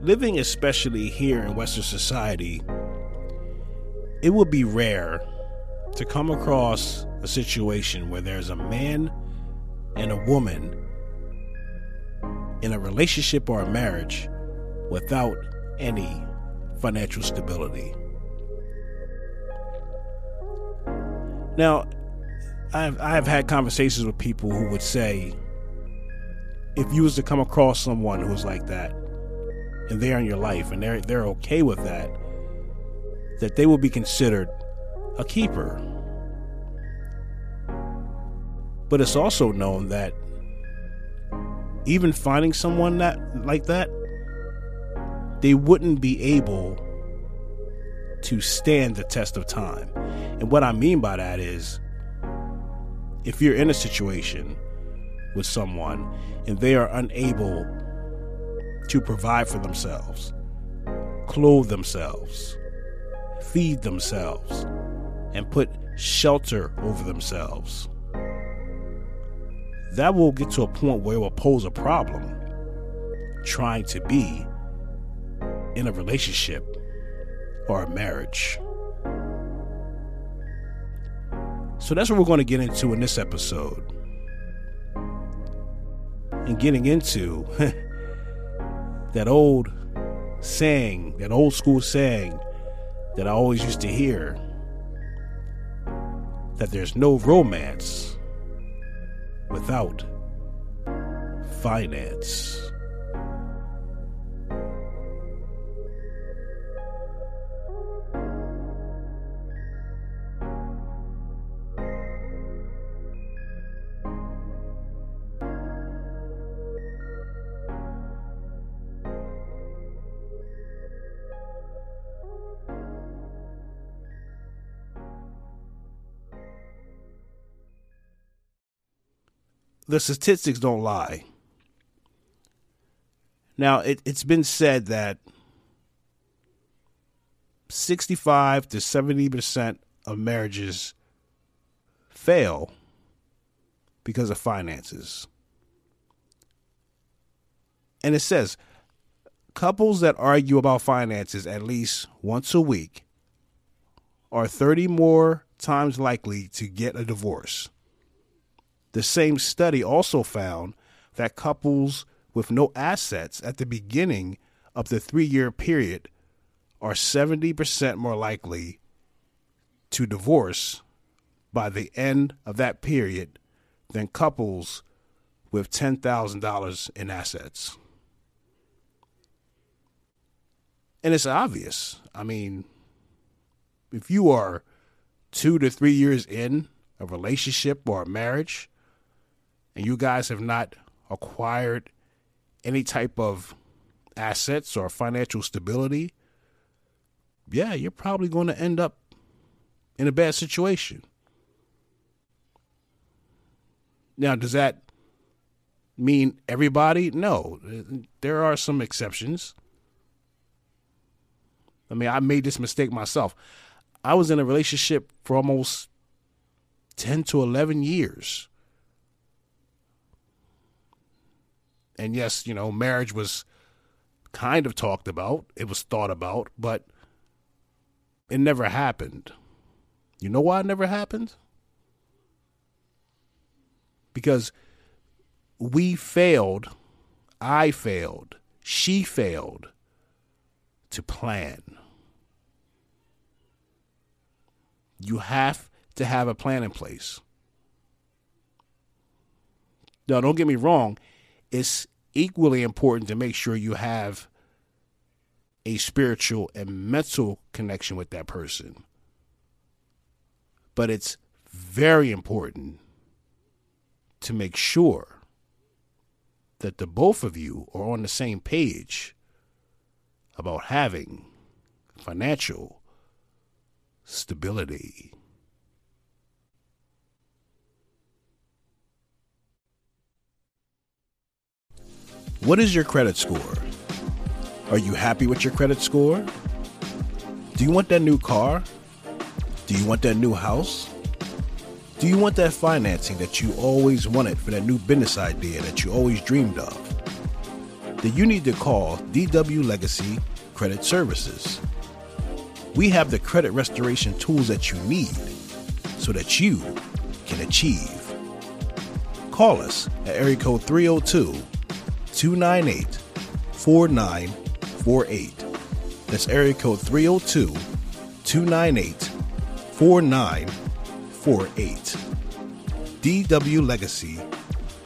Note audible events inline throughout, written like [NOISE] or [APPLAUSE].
living, especially here in Western society, it would be rare to come across a situation where there's a man and a woman in a relationship or a marriage without any financial stability. Now, I've, I've had conversations with people who would say, if you was to come across someone who's like that, and they're in your life, and they're they're okay with that, that they will be considered a keeper. But it's also known that even finding someone that like that, they wouldn't be able to stand the test of time. And what I mean by that is if you're in a situation with someone and they are unable to provide for themselves, clothe themselves, feed themselves, and put shelter over themselves, that will get to a point where it will pose a problem trying to be in a relationship or a marriage. So that's what we're going to get into in this episode. And getting into [LAUGHS] that old saying, that old school saying that I always used to hear that there's no romance without finance. The statistics don't lie. Now, it, it's been said that 65 to 70% of marriages fail because of finances. And it says couples that argue about finances at least once a week are 30 more times likely to get a divorce. The same study also found that couples with no assets at the beginning of the three year period are 70% more likely to divorce by the end of that period than couples with $10,000 in assets. And it's obvious. I mean, if you are two to three years in a relationship or a marriage, and you guys have not acquired any type of assets or financial stability, yeah, you're probably going to end up in a bad situation. Now, does that mean everybody? No. There are some exceptions. I mean, I made this mistake myself. I was in a relationship for almost 10 to 11 years. And yes, you know, marriage was kind of talked about, it was thought about, but it never happened. You know why it never happened? Because we failed, I failed, she failed to plan. You have to have a plan in place. Now, don't get me wrong it's equally important to make sure you have a spiritual and mental connection with that person. But it's very important to make sure that the both of you are on the same page about having financial stability. What is your credit score? Are you happy with your credit score? Do you want that new car? Do you want that new house? Do you want that financing that you always wanted for that new business idea that you always dreamed of? then you need to call DW Legacy Credit Services. We have the credit restoration tools that you need so that you can achieve. Call us at area code 302 298 4948. That's area code 302 298 4948. DW Legacy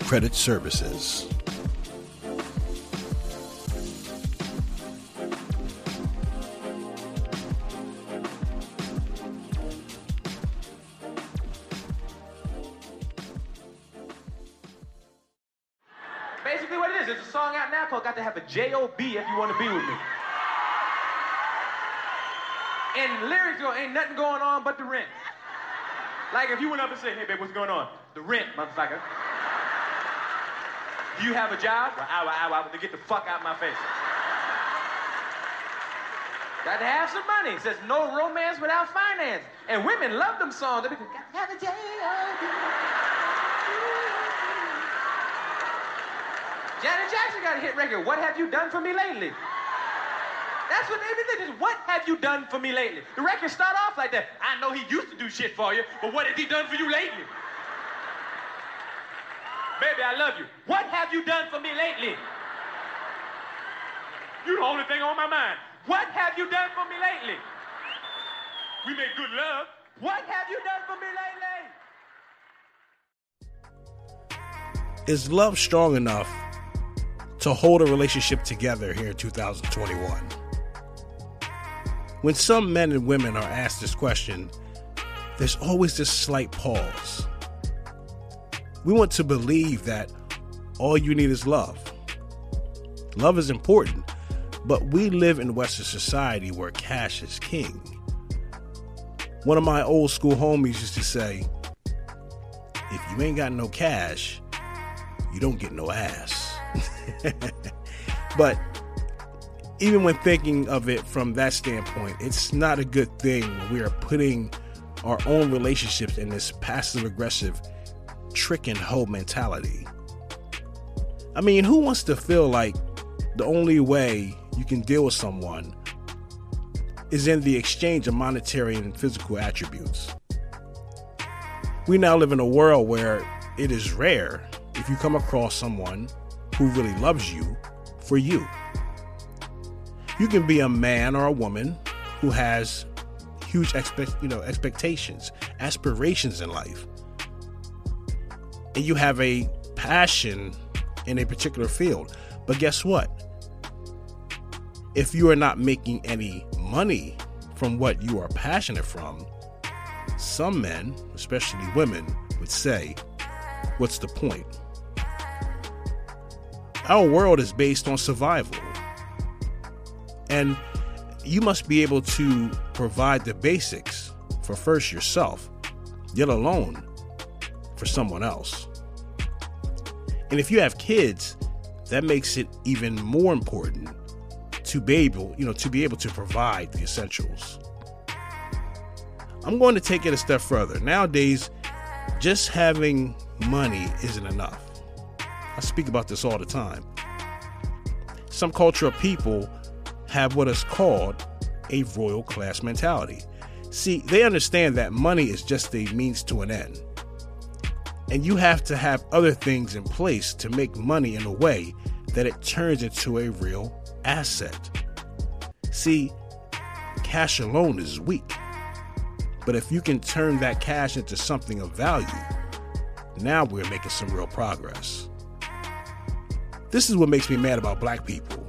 Credit Services. J-O-B if you want to be with me. And lyrics go, ain't nothing going on but the rent. Like if you went up and said, hey, babe, what's going on? The rent, motherfucker. Do you have a job? Well, ow, ow, ow, to get the fuck out of my face. Got to have some money. It says no romance without finance. And women love them songs. They be like, got to have a J-O-B. Janet Jackson got a hit record. What have you done for me lately? That's what they be thinking. What have you done for me lately? The record start off like that. I know he used to do shit for you, but what has he done for you lately? Baby, I love you. What have you done for me lately? You the only thing on my mind. What have you done for me lately? We make good love. What have you done for me lately? Is love strong enough to hold a relationship together here in 2021? When some men and women are asked this question, there's always this slight pause. We want to believe that all you need is love. Love is important, but we live in Western society where cash is king. One of my old school homies used to say, if you ain't got no cash, you don't get no ass. [LAUGHS] but even when thinking of it from that standpoint, it's not a good thing we are putting our own relationships in this passive aggressive trick and hoe mentality. I mean, who wants to feel like the only way you can deal with someone is in the exchange of monetary and physical attributes? We now live in a world where it is rare if you come across someone who really loves you for you. You can be a man or a woman who has huge expect, you know, expectations, aspirations in life. And you have a passion in a particular field. But guess what? If you are not making any money from what you are passionate from, some men, especially women, would say, What's the point? Our world is based on survival. And you must be able to provide the basics for first yourself, yet alone for someone else. And if you have kids, that makes it even more important to be able, you know, to be able to provide the essentials. I'm going to take it a step further. Nowadays, just having money isn't enough. I speak about this all the time. Some cultural people have what is called a royal class mentality. See, they understand that money is just a means to an end. And you have to have other things in place to make money in a way that it turns into a real asset. See, cash alone is weak. But if you can turn that cash into something of value, now we're making some real progress. This is what makes me mad about black people.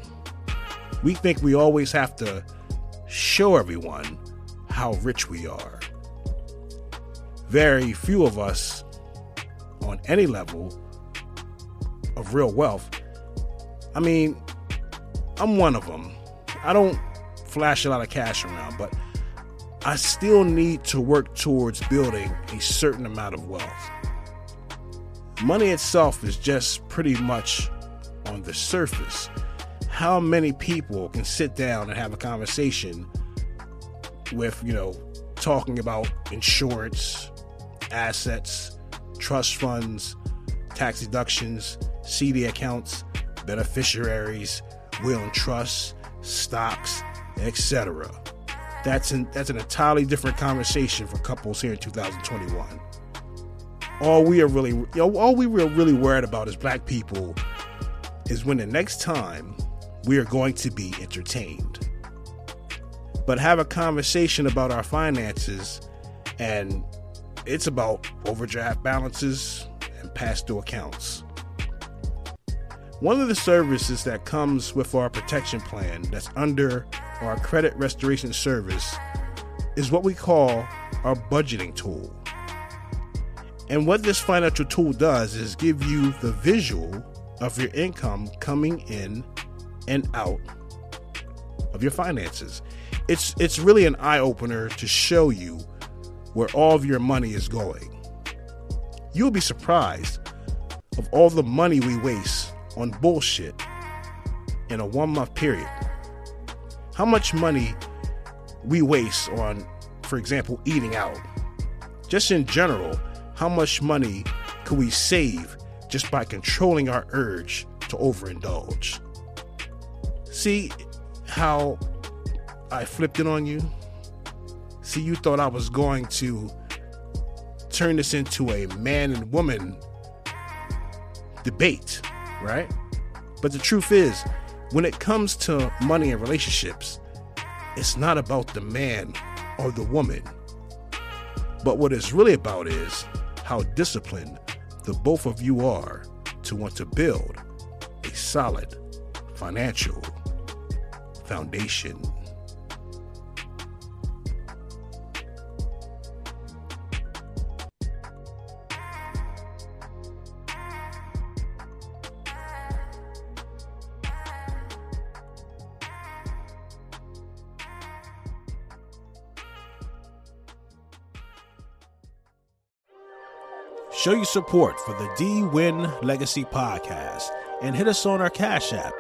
We think we always have to show everyone how rich we are. Very few of us on any level of real wealth. I mean, I'm one of them. I don't flash a lot of cash around, but I still need to work towards building a certain amount of wealth. Money itself is just pretty much on the surface. How many people can sit down and have a conversation with, you know, talking about insurance, assets, trust funds, tax deductions, CD accounts, beneficiaries, will and trusts, stocks, etc. That's an that's an entirely different conversation for couples here in 2021. All we are really, you know, all we are really worried about as black people is when the next time we are going to be entertained. But have a conversation about our finances, and it's about overdraft balances and past due accounts. One of the services that comes with our protection plan that's under our credit restoration service is what we call our budgeting tool. And what this financial tool does is give you the visual of your income coming in and out of your finances. It's it's really an eye opener to show you where all of your money is going. You'll be surprised of all the money we waste on bullshit in a one month period. How much money we waste on, for example, eating out. Just in general, how much money could we save just by controlling our urge to overindulge? See how I flipped it on you? See, you thought I was going to turn this into a man and woman debate right? But the truth is, when it comes to money and relationships, it's not about the man or the woman. But what it's really about is how disciplined the both of you are to want to build a solid financial foundation. Show your support for the D Win Legacy Podcast and hit us on our Cash App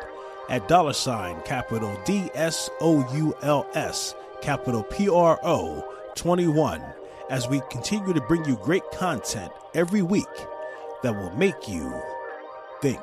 at dollar sign capital D S O U L S capital P R O 21 as we continue to bring you great content every week that will make you think.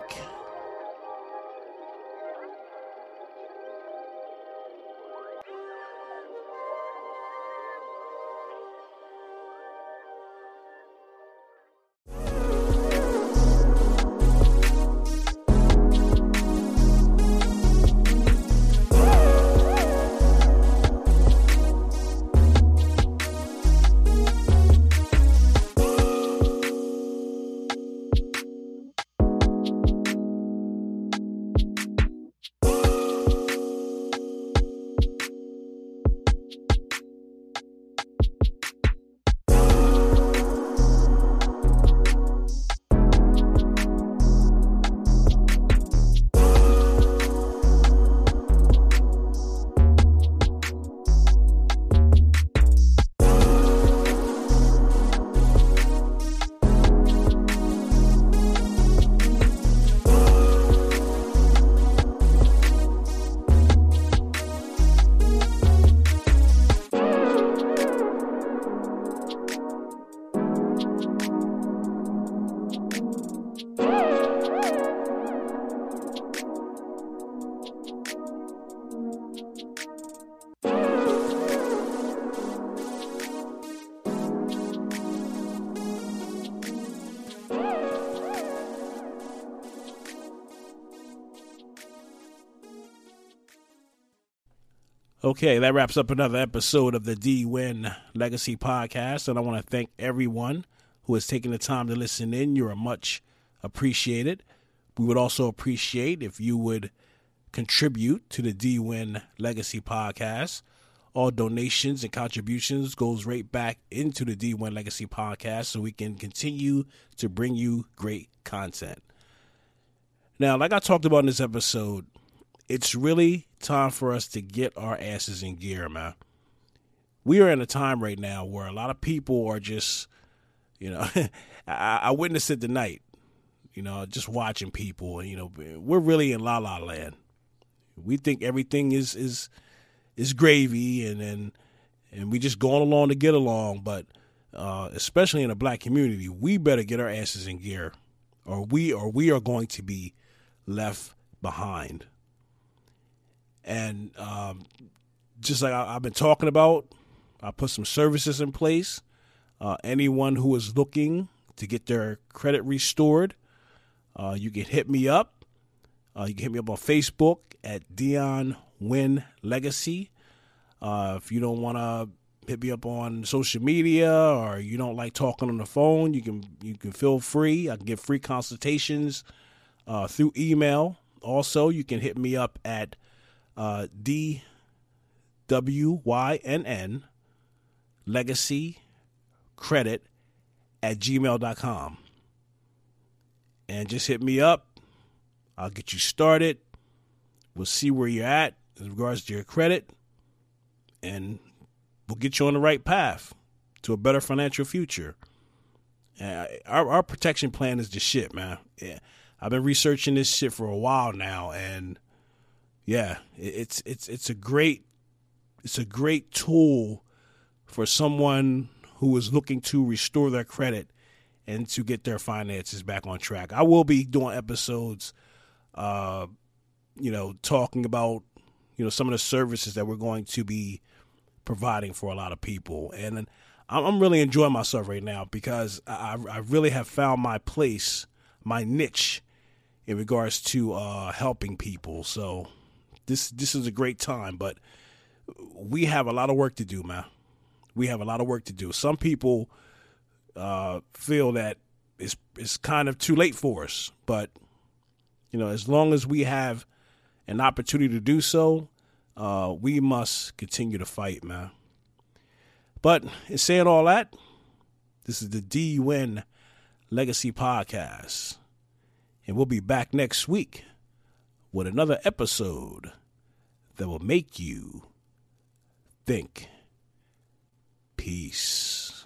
Okay, that wraps up another episode of the D Win Legacy Podcast. And I want to thank everyone who has taken the time to listen in. You're much appreciated. We would also appreciate if you would contribute to the D Win Legacy Podcast. All donations and contributions goes right back into the D Win Legacy Podcast so we can continue to bring you great content. Now, like I talked about in this episode, it's really time for us to get our asses in gear, man. We are in a time right now where a lot of people are just, you know, [LAUGHS] I, I witnessed it tonight. You know, just watching people, you know, we're really in la la land. We think everything is is is gravy, and and and we just going along to get along. But uh, especially in the black community, we better get our asses in gear, or we or we are going to be left behind. And um, just like I, have been talking about, I put some services in place. Uh, anyone who is looking to get their credit restored, uh, you can hit me up. Uh, you can hit me up on Facebook at Dion Win Legacy. Uh, if you don't want to hit me up on social media or you don't like talking on the phone, you can you can feel free. I can give free consultations uh, through email. Also, you can hit me up at uh, DWYNN legacy credit at gmail.com. And just hit me up. I'll get you started. We'll see where you're at in regards to your credit. And we'll get you on the right path to a better financial future. Our, our protection plan is the shit, man. Yeah. I've been researching this shit for a while now, and yeah, it's it's it's a great it's a great tool for someone who is looking to restore their credit and to get their finances back on track. I will be doing episodes, uh, you know, talking about you know some of the services that we're going to be providing for a lot of people, and I'm really enjoying myself right now because I, I really have found my place, my niche in regards to uh, helping people. So this this is a great time, but we have a lot of work to do, man. We have a lot of work to do. Some people uh, feel that it's it's kind of too late for us, but you know, as long as we have an opportunity to do so, uh, we must continue to fight, man. But in saying all that, this is the DUN Legacy Podcast. And we'll be back next week with another episode that will make you think. Peace.